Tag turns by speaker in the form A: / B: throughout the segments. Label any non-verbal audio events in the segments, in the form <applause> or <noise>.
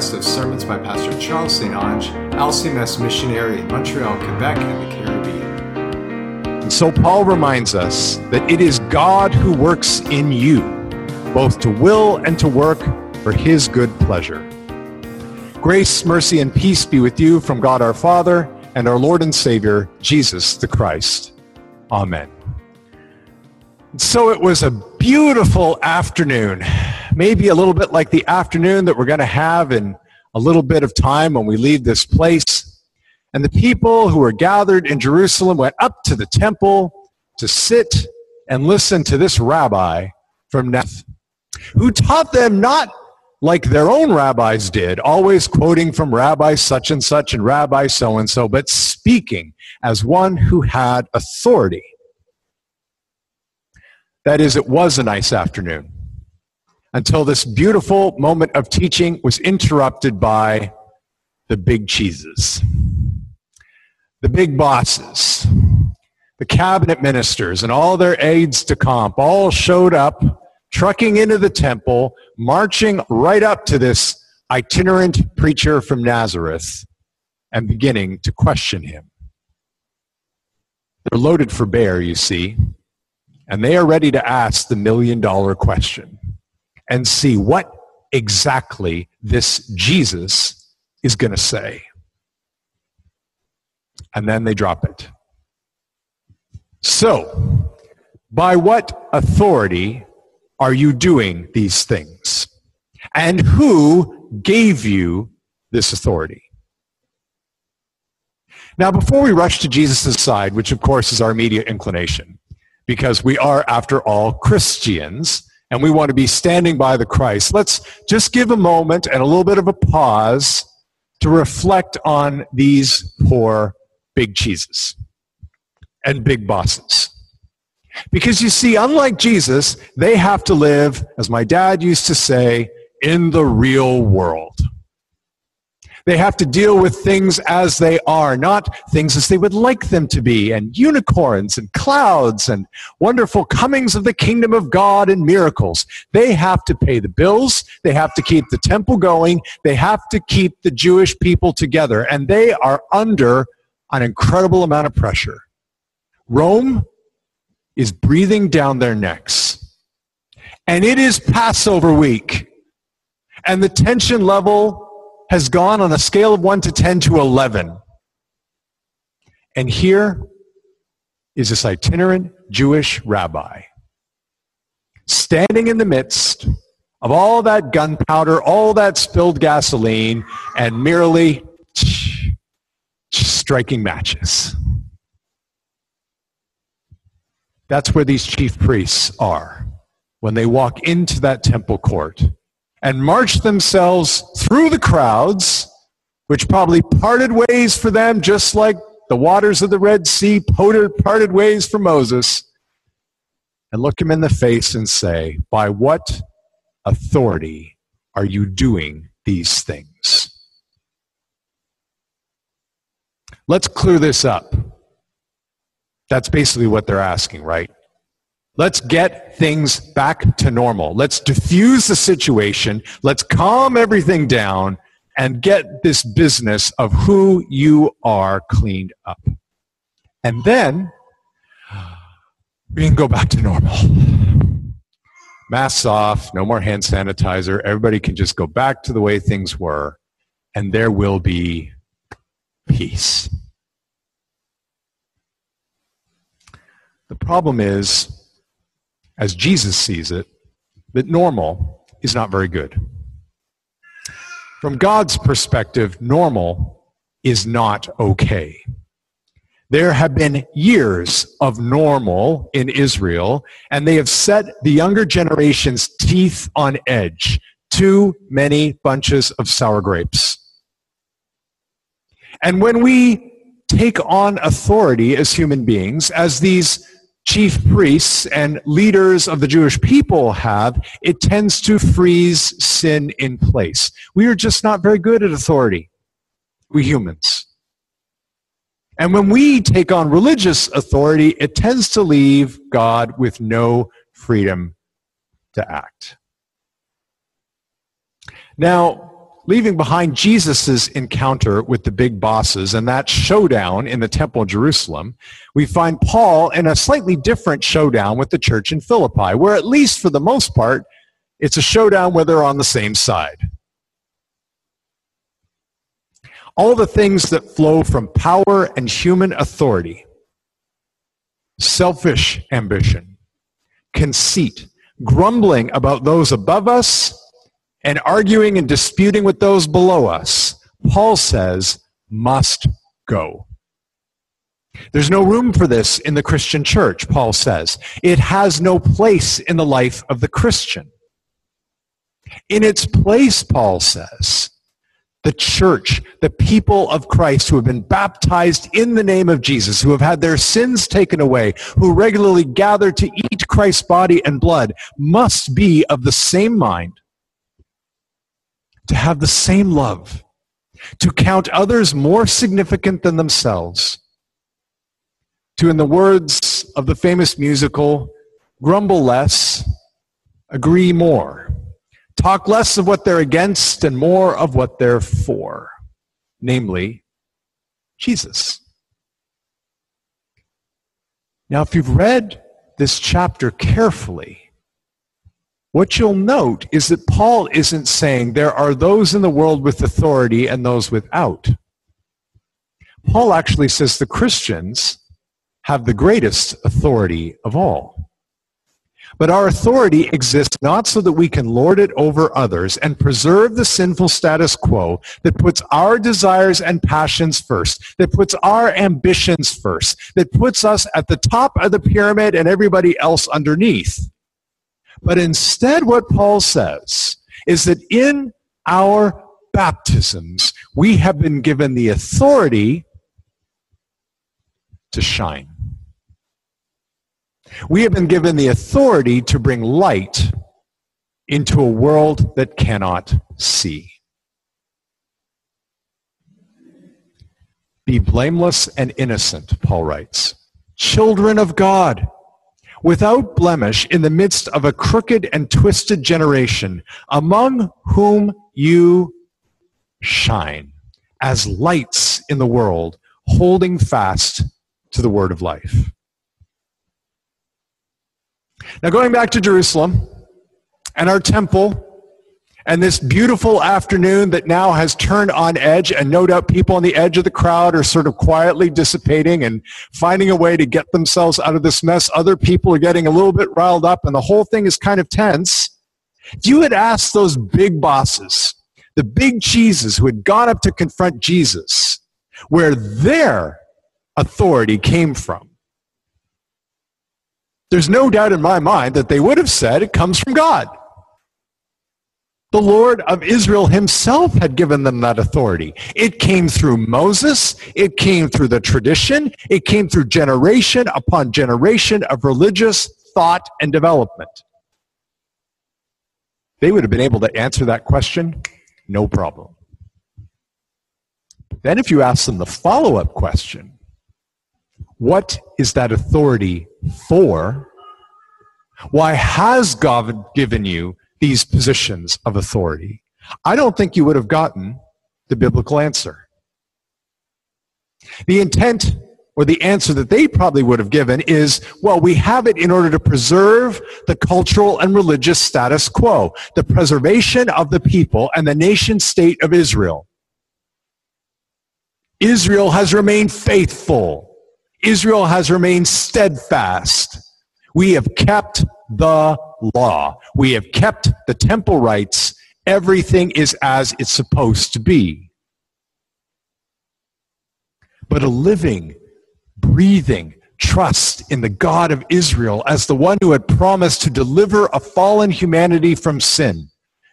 A: podcast of sermons by Pastor Charles St-Onge, LCMS missionary in Montreal, Quebec, and the Caribbean.
B: And so Paul reminds us that it is God who works in you, both to will and to work for his good pleasure. Grace, mercy, and peace be with you from God our Father and our Lord and Savior, Jesus the Christ. Amen. So it was a beautiful afternoon, maybe a little bit like the afternoon that we're going to have in a little bit of time when we leave this place. And the people who were gathered in Jerusalem went up to the temple to sit and listen to this rabbi from Nazareth, who taught them not like their own rabbis did, always quoting from Rabbi such and such and Rabbi so and so, but speaking as one who had authority that is, it was a nice afternoon until this beautiful moment of teaching was interrupted by the big cheeses, the big bosses, the cabinet ministers, and all their aides de camp all showed up, trucking into the temple, marching right up to this itinerant preacher from Nazareth and beginning to question him. They're loaded for bear, you see and they are ready to ask the million dollar question and see what exactly this Jesus is going to say. And then they drop it. So, by what authority are you doing these things? And who gave you this authority? Now, before we rush to Jesus' side, which of course is our immediate inclination, because we are, after all, Christians and we want to be standing by the Christ. Let's just give a moment and a little bit of a pause to reflect on these poor big cheeses and big bosses. Because you see, unlike Jesus, they have to live, as my dad used to say, in the real world. They have to deal with things as they are, not things as they would like them to be, and unicorns and clouds and wonderful comings of the kingdom of God and miracles. They have to pay the bills. They have to keep the temple going. They have to keep the Jewish people together, and they are under an incredible amount of pressure. Rome is breathing down their necks. And it is Passover week. And the tension level has gone on a scale of 1 to 10 to 11. And here is this itinerant Jewish rabbi standing in the midst of all that gunpowder, all that spilled gasoline, and merely striking matches. That's where these chief priests are when they walk into that temple court and marched themselves through the crowds, which probably parted ways for them just like the waters of the Red Sea parted ways for Moses, and look him in the face and say, By what authority are you doing these things? Let's clear this up. That's basically what they're asking, right? Let's get things back to normal. Let's diffuse the situation. Let's calm everything down and get this business of who you are cleaned up. And then we can go back to normal. Masks off, no more hand sanitizer. Everybody can just go back to the way things were, and there will be peace. The problem is, as Jesus sees it, that normal is not very good. From God's perspective, normal is not okay. There have been years of normal in Israel, and they have set the younger generation's teeth on edge. Too many bunches of sour grapes. And when we take on authority as human beings, as these chief priests and leaders of the Jewish people have, it tends to freeze sin in place. We are just not very good at authority, we humans. And when we take on religious authority, it tends to leave God with no freedom to act. Now, leaving behind Jesus' encounter with the big bosses and that showdown in the temple in Jerusalem, we find Paul in a slightly different showdown with the church in Philippi, where at least for the most part, it's a showdown where they're on the same side. All the things that flow from power and human authority, selfish ambition, conceit, grumbling about those above us, and arguing and disputing with those below us, Paul says, must go. There's no room for this in the Christian church, Paul says. It has no place in the life of the Christian. In its place, Paul says, the church, the people of Christ who have been baptized in the name of Jesus, who have had their sins taken away, who regularly gather to eat Christ's body and blood, must be of the same mind, to have the same love, to count others more significant than themselves, to, in the words of the famous musical, grumble less, agree more. Talk less of what they're against and more of what they're for, namely, Jesus. Now, if you've read this chapter carefully, what you'll note is that Paul isn't saying there are those in the world with authority and those without. Paul actually says the Christians have the greatest authority of all. But our authority exists not so that we can lord it over others and preserve the sinful status quo that puts our desires and passions first, that puts our ambitions first, that puts us at the top of the pyramid and everybody else underneath. But instead, what Paul says is that in our baptisms, we have been given the authority to shine. We have been given the authority to bring light into a world that cannot see. Be blameless and innocent, Paul writes. Children of God, without blemish in the midst of a crooked and twisted generation, among whom you shine as lights in the world, holding fast to the word of life. Now, going back to Jerusalem and our temple, and this beautiful afternoon that now has turned on edge, and no doubt people on the edge of the crowd are sort of quietly dissipating and finding a way to get themselves out of this mess. Other people are getting a little bit riled up, and the whole thing is kind of tense. If you had asked those big bosses, the big cheeses who had gone up to confront Jesus, where their authority came from, there's no doubt in my mind that they would have said it comes from God. The Lord of Israel himself had given them that authority. It came through Moses. It came through the tradition. It came through generation upon generation of religious thought and development. They would have been able to answer that question, no problem. Then if you ask them the follow-up question, what is that authority for? Why has God given you these positions of authority? I don't think you would have gotten the biblical answer. The intent or the answer that they probably would have given is, well, we have it in order to preserve the cultural and religious status quo, the preservation of the people and the nation state of Israel. Israel has remained faithful Israel has remained steadfast. We have kept the law. We have kept the temple rites. Everything is as it's supposed to be. But a living, breathing trust in the God of Israel as the one who had promised to deliver a fallen humanity from sin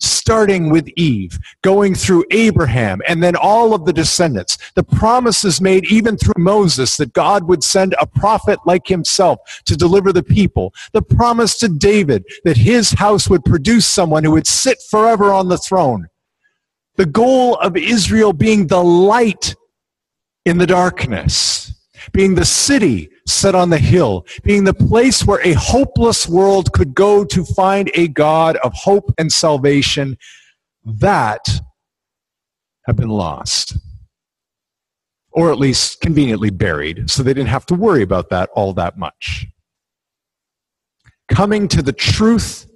B: starting with Eve, going through Abraham, and then all of the descendants. The promises made even through Moses that God would send a prophet like himself to deliver the people. The promise to David that his house would produce someone who would sit forever on the throne. The goal of Israel being the light in the darkness, being the city set on the hill, being the place where a hopeless world could go to find a God of hope and salvation, that have been lost. Or at least conveniently buried, so they didn't have to worry about that all that much. Coming to the truth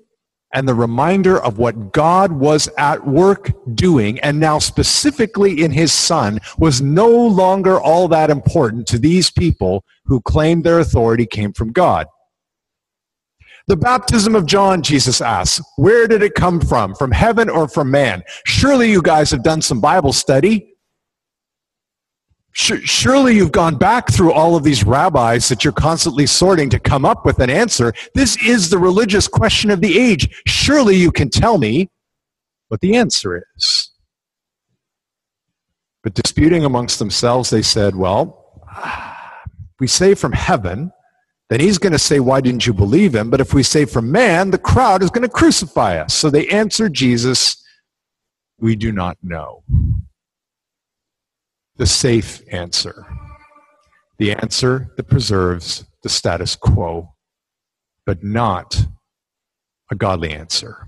B: and the reminder of what God was at work doing, and now specifically in his son, was no longer all that important to these people who claimed their authority came from God. The baptism of John, Jesus asks, where did it come from? From heaven or from man? Surely you guys have done some Bible study. Surely you've gone back through all of these rabbis that you're constantly sorting to come up with an answer. This is the religious question of the age. Surely you can tell me what the answer is. But disputing amongst themselves, they said, well, we say from heaven, then he's going to say, why didn't you believe him? But if we say from man, the crowd is going to crucify us. So they answered Jesus, we do not know the safe answer, the answer that preserves the status quo, but not a godly answer.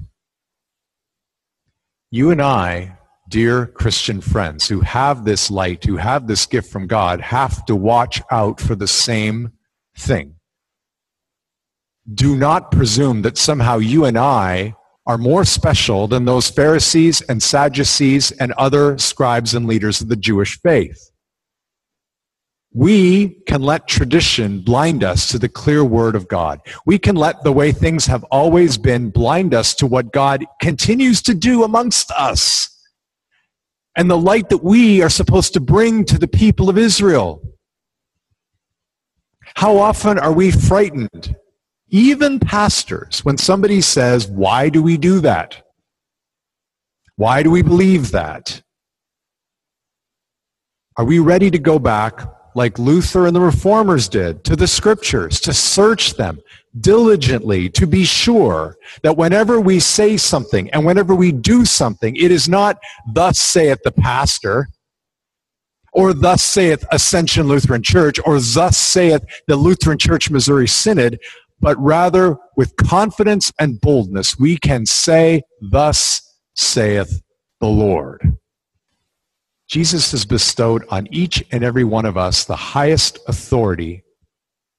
B: You and I, dear Christian friends who have this light, who have this gift from God, have to watch out for the same thing. Do not presume that somehow you and I are more special than those Pharisees and Sadducees and other scribes and leaders of the Jewish faith. We can let tradition blind us to the clear word of God. We can let the way things have always been blind us to what God continues to do amongst us and the light that we are supposed to bring to the people of Israel. How often are we frightened even pastors, when somebody says, why do we do that? Why do we believe that? Are we ready to go back like Luther and the reformers did to the scriptures, to search them diligently, to be sure that whenever we say something and whenever we do something, it is not thus saith the pastor, or thus saith Ascension Lutheran Church, or thus saith the Lutheran Church Missouri Synod, but rather with confidence and boldness we can say, Thus saith the Lord. Jesus has bestowed on each and every one of us the highest authority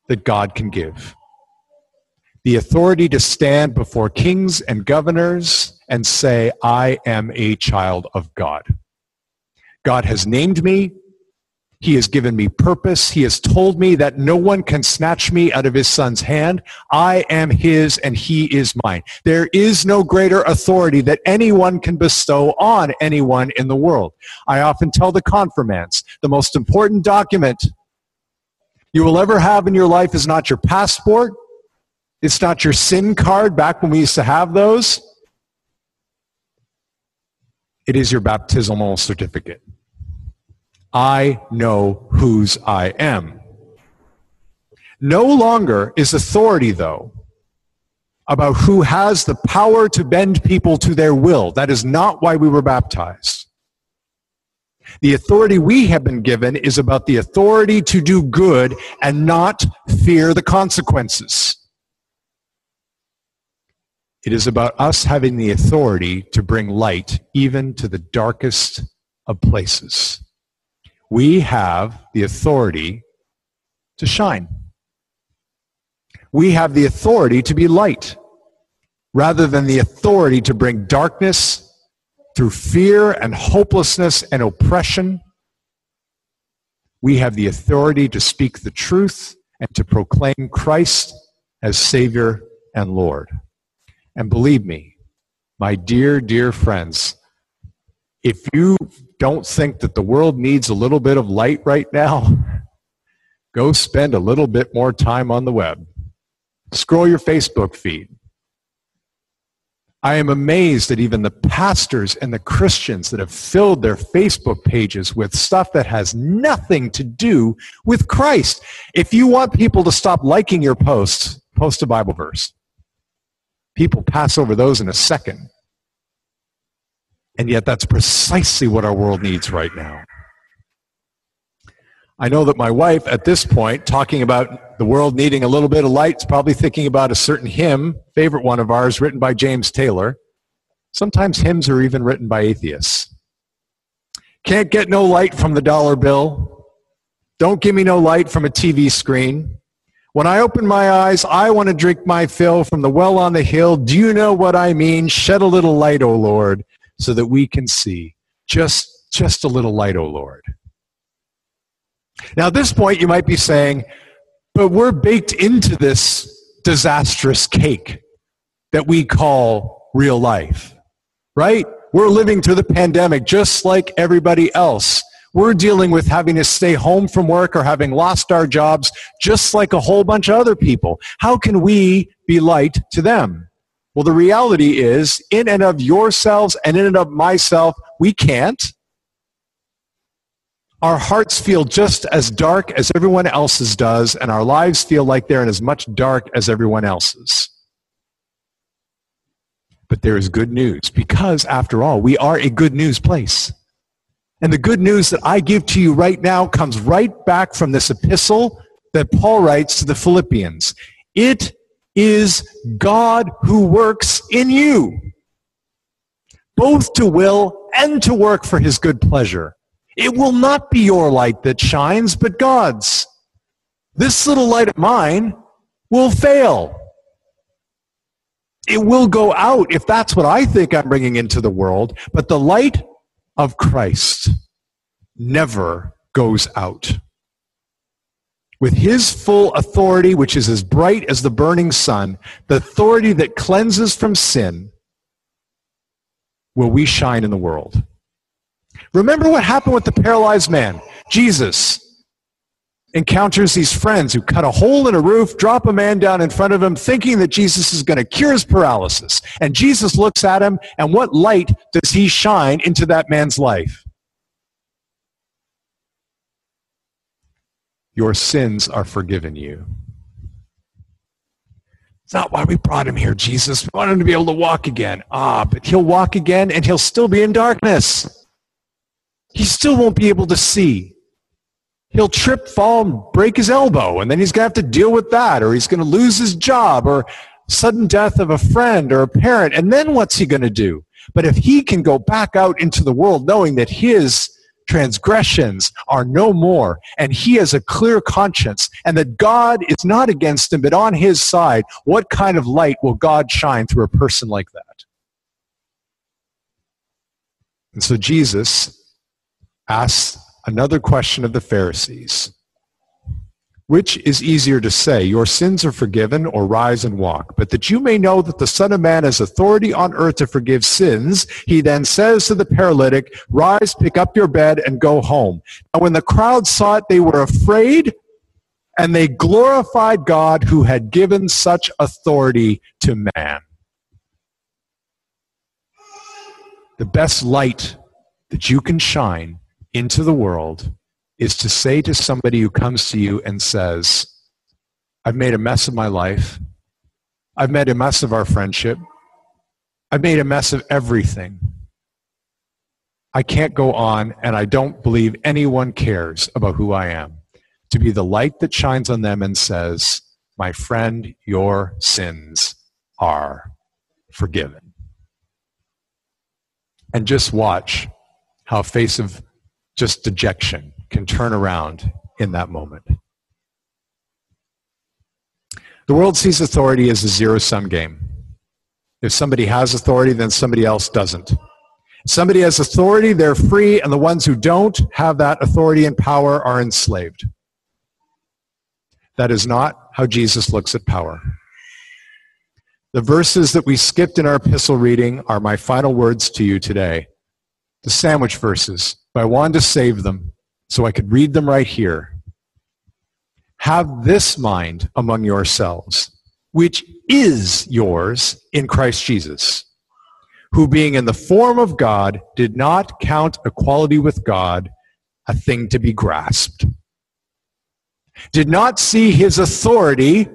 B: that God can give. The authority to stand before kings and governors and say, I am a child of God. God has named me. He has given me purpose. He has told me that no one can snatch me out of his son's hand. I am his and he is mine. There is no greater authority that anyone can bestow on anyone in the world. I often tell the confirmants, the most important document you will ever have in your life is not your passport. It's not your SIN card back when we used to have those. It is your baptismal certificate. I know whose I am. No longer is authority, though, about who has the power to bend people to their will. That is not why we were baptized. The authority we have been given is about the authority to do good and not fear the consequences. It is about us having the authority to bring light even to the darkest of places we have the authority to shine. We have the authority to be light rather than the authority to bring darkness through fear and hopelessness and oppression. We have the authority to speak the truth and to proclaim Christ as Savior and Lord. And believe me, my dear, dear friends, if you don't think that the world needs a little bit of light right now, <laughs> go spend a little bit more time on the web. Scroll your Facebook feed. I am amazed at even the pastors and the Christians that have filled their Facebook pages with stuff that has nothing to do with Christ. If you want people to stop liking your posts, post a Bible verse. People pass over those in a second. And yet that's precisely what our world needs right now. I know that my wife at this point, talking about the world needing a little bit of light, is probably thinking about a certain hymn, favorite one of ours, written by James Taylor. Sometimes hymns are even written by atheists. Can't get no light from the dollar bill. Don't give me no light from a TV screen. When I open my eyes, I want to drink my fill from the well on the hill. Do you know what I mean? Shed a little light, O Lord, so that we can see. Just, just a little light, O Lord. Now, at this point, you might be saying, but we're baked into this disastrous cake that we call real life, right? We're living through the pandemic just like everybody else. We're dealing with having to stay home from work or having lost our jobs just like a whole bunch of other people. How can we be light to them? Well, the reality is, in and of yourselves and in and of myself, we can't. Our hearts feel just as dark as everyone else's does, and our lives feel like they're in as much dark as everyone else's. But there is good news because, after all, we are a good news place. And the good news that I give to you right now comes right back from this epistle that Paul writes to the Philippians. It is God who works in you, both to will and to work for his good pleasure. It will not be your light that shines, but God's. This little light of mine will fail. It will go out if that's what I think I'm bringing into the world, but the light of Christ never goes out. With his full authority, which is as bright as the burning sun, the authority that cleanses from sin, will we shine in the world. Remember what happened with the paralyzed man. Jesus encounters these friends who cut a hole in a roof, drop a man down in front of him, thinking that Jesus is going to cure his paralysis. And Jesus looks at him, and what light does he shine into that man's life? Your sins are forgiven you. It's not why we brought him here, Jesus. We want him to be able to walk again. Ah, but he'll walk again and he'll still be in darkness. He still won't be able to see he'll trip, fall, and break his elbow, and then he's going to have to deal with that, or he's going to lose his job, or sudden death of a friend or a parent, and then what's he going to do? But if he can go back out into the world knowing that his transgressions are no more, and he has a clear conscience, and that God is not against him, but on his side, what kind of light will God shine through a person like that? And so Jesus asks Another question of the Pharisees. Which is easier to say, your sins are forgiven, or rise and walk? But that you may know that the Son of Man has authority on earth to forgive sins, he then says to the paralytic, rise, pick up your bed, and go home. And when the crowd saw it, they were afraid, and they glorified God who had given such authority to man. The best light that you can shine into the world is to say to somebody who comes to you and says, I've made a mess of my life. I've made a mess of our friendship. I've made a mess of everything. I can't go on, and I don't believe anyone cares about who I am. To be the light that shines on them and says, My friend, your sins are forgiven. And just watch how face of just dejection can turn around in that moment. The world sees authority as a zero sum game. If somebody has authority, then somebody else doesn't. If somebody has authority, they're free, and the ones who don't have that authority and power are enslaved. That is not how Jesus looks at power. The verses that we skipped in our epistle reading are my final words to you today. The sandwich verses but I wanted to save them so I could read them right here. Have this mind among yourselves, which is yours in Christ Jesus, who being in the form of God did not count equality with God a thing to be grasped, did not see his authority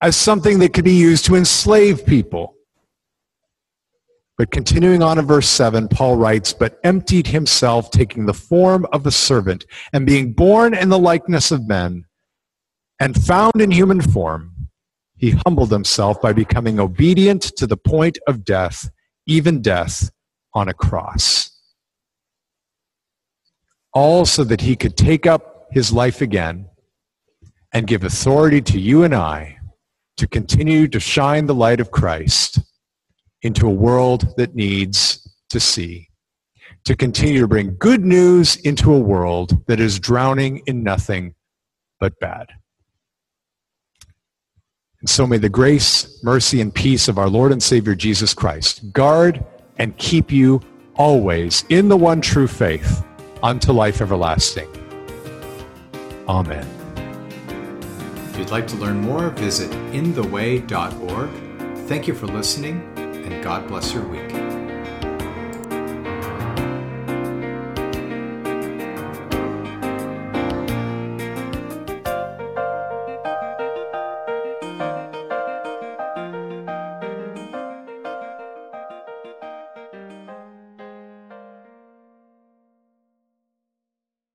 B: as something that could be used to enslave people but continuing on in verse 7, Paul writes, But emptied himself, taking the form of a servant, and being born in the likeness of men, and found in human form, he humbled himself by becoming obedient to the point of death, even death on a cross. all so that he could take up his life again and give authority to you and I to continue to shine the light of Christ into a world that needs to see, to continue to bring good news into a world that is drowning in nothing but bad. And so may the grace, mercy, and peace of our Lord and Savior Jesus Christ guard and keep you always in the one true faith unto life everlasting. Amen.
A: If you'd like to learn more, visit intheway.org. Thank you for listening, and God bless your week.